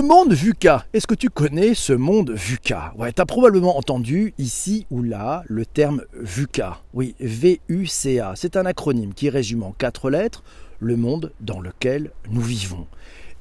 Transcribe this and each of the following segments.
Le monde VUCA. Est-ce que tu connais ce monde VUCA? Ouais, tu as probablement entendu ici ou là le terme VUCA. Oui, V-U-C-A. C'est un acronyme qui résume en quatre lettres le monde dans lequel nous vivons.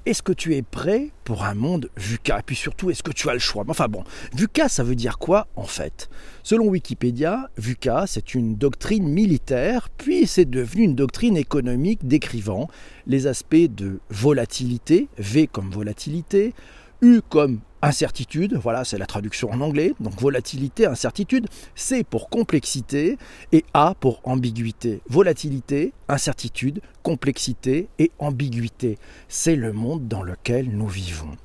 Est-ce que tu es prêt pour un monde VUCA? Et puis surtout, est-ce que tu as le choix? Enfin bon, VUCA, ça veut dire quoi en fait? Selon Wikipédia, VUCA, c'est une doctrine militaire, puis c'est devenu une doctrine économique décrivant les aspects de volatilité, V comme volatilité, U comme incertitude, voilà c'est la traduction en anglais, donc volatilité, incertitude, C pour complexité et A pour ambiguïté. Volatilité, incertitude, complexité et ambiguïté. C'est le monde dans lequel nous vivons.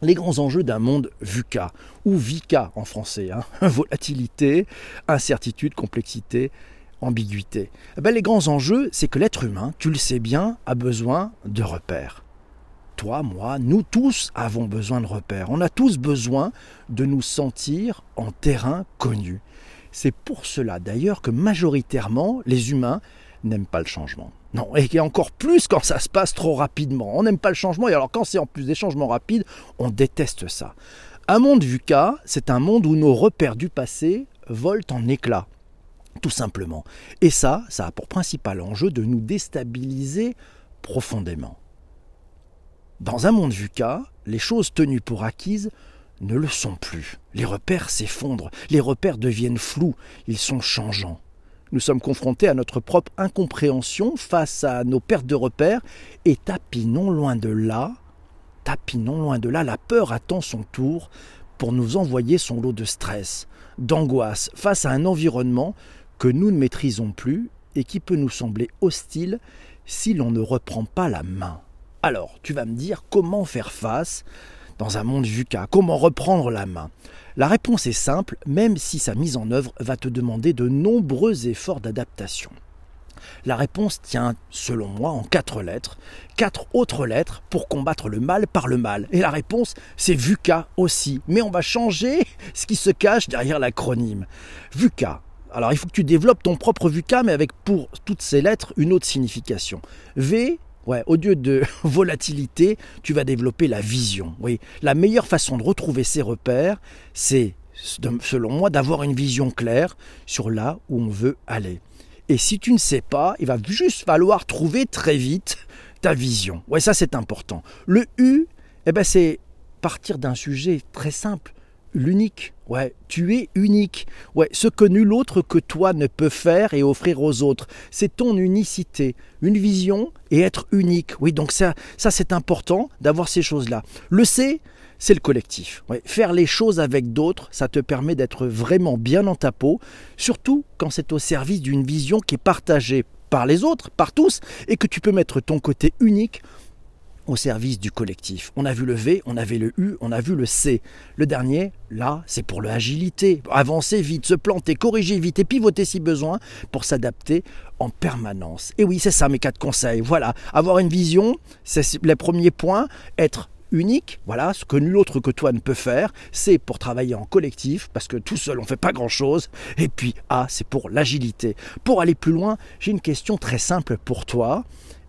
Les grands enjeux d'un monde VUCA, ou VICA en français, hein. volatilité, incertitude, complexité, ambiguïté. Eh ben, les grands enjeux, c'est que l'être humain, tu le sais bien, a besoin de repères toi, moi, nous tous avons besoin de repères. On a tous besoin de nous sentir en terrain connu. C'est pour cela d'ailleurs que majoritairement les humains n'aiment pas le changement. Non, et encore plus quand ça se passe trop rapidement. On n'aime pas le changement, et alors quand c'est en plus des changements rapides, on déteste ça. Un monde VUCA, c'est un monde où nos repères du passé volent en éclats, tout simplement. Et ça, ça a pour principal enjeu de nous déstabiliser profondément. Dans un monde VUCA, les choses tenues pour acquises ne le sont plus. Les repères s'effondrent, les repères deviennent flous, ils sont changeants. Nous sommes confrontés à notre propre incompréhension face à nos pertes de repères et tapinons loin de là, tapinons loin de là, la peur attend son tour pour nous envoyer son lot de stress, d'angoisse face à un environnement que nous ne maîtrisons plus et qui peut nous sembler hostile si l'on ne reprend pas la main. Alors, tu vas me dire comment faire face dans un monde VUCA, comment reprendre la main? La réponse est simple, même si sa mise en œuvre va te demander de nombreux efforts d'adaptation. La réponse tient, selon moi, en quatre lettres, quatre autres lettres pour combattre le mal par le mal. Et la réponse, c'est VUCA aussi. Mais on va changer ce qui se cache derrière l'acronyme. VUCA. Alors il faut que tu développes ton propre VUCA, mais avec pour toutes ces lettres une autre signification. V, Ouais, au lieu de volatilité, tu vas développer la vision. Oui, la meilleure façon de retrouver ses repères, c'est, selon moi, d'avoir une vision claire sur là où on veut aller. Et si tu ne sais pas, il va juste falloir trouver très vite ta vision. Ouais, ça c'est important. Le U, eh ben, c'est partir d'un sujet très simple l'unique. Ouais, tu es unique. Ouais, ce que nul autre que toi ne peut faire et offrir aux autres, c'est ton unicité, une vision et être unique. Oui, donc ça, ça c'est important d'avoir ces choses-là. Le C, c'est le collectif. Ouais, faire les choses avec d'autres, ça te permet d'être vraiment bien dans ta peau, surtout quand c'est au service d'une vision qui est partagée par les autres, par tous, et que tu peux mettre ton côté unique au service du collectif. On a vu le V, on avait le U, on a vu le C. Le dernier, là, c'est pour l'agilité. Avancer vite, se planter, corriger vite et pivoter si besoin pour s'adapter en permanence. Et oui, c'est ça mes quatre conseils. Voilà, avoir une vision, c'est les premiers points. Être unique, voilà, ce que nul autre que toi ne peut faire, c'est pour travailler en collectif, parce que tout seul on ne fait pas grand-chose, et puis A, c'est pour l'agilité. Pour aller plus loin, j'ai une question très simple pour toi.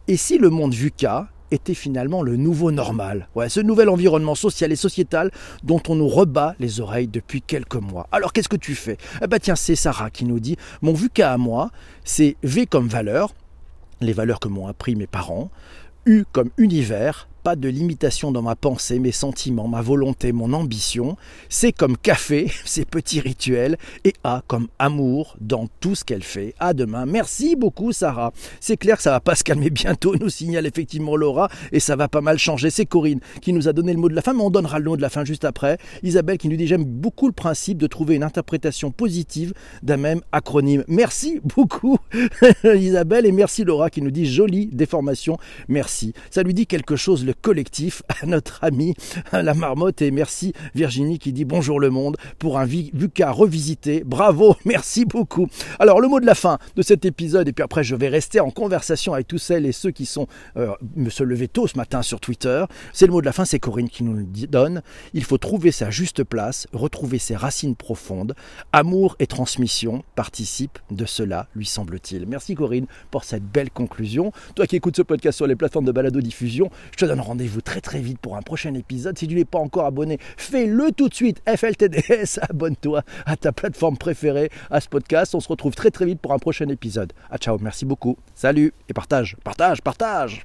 Et si le monde VUCA était finalement le nouveau normal. Ouais, ce nouvel environnement social et sociétal dont on nous rebat les oreilles depuis quelques mois. Alors qu'est-ce que tu fais? Eh ben tiens, c'est Sarah qui nous dit Mon VUCA à moi, c'est V comme valeur, les valeurs que m'ont appris mes parents, U comme univers, de limitation dans ma pensée, mes sentiments, ma volonté, mon ambition. C'est comme café, ces petits rituels, et A comme amour dans tout ce qu'elle fait. À demain. Merci beaucoup, Sarah. C'est clair que ça va pas se calmer bientôt, nous signale effectivement Laura, et ça va pas mal changer. C'est Corinne qui nous a donné le mot de la fin, mais on donnera le mot de la fin juste après. Isabelle qui nous dit J'aime beaucoup le principe de trouver une interprétation positive d'un même acronyme. Merci beaucoup, Isabelle, et merci Laura qui nous dit Jolie déformation. Merci. Ça lui dit quelque chose collectif à notre ami la marmotte et merci Virginie qui dit bonjour le monde pour un VUCA revisité. Bravo, merci beaucoup. Alors le mot de la fin de cet épisode et puis après je vais rester en conversation avec tous celles et ceux qui sont euh, se lever tôt ce matin sur Twitter. C'est le mot de la fin, c'est Corinne qui nous le donne. Il faut trouver sa juste place, retrouver ses racines profondes. Amour et transmission participent de cela, lui semble-t-il. Merci Corinne pour cette belle conclusion. Toi qui écoutes ce podcast sur les plateformes de balado diffusion, je te donne rendez-vous très très vite pour un prochain épisode. Si tu n'es pas encore abonné, fais-le tout de suite. FLTDS, abonne-toi à ta plateforme préférée, à ce podcast. On se retrouve très très vite pour un prochain épisode. Ah ciao, merci beaucoup. Salut et partage, partage, partage.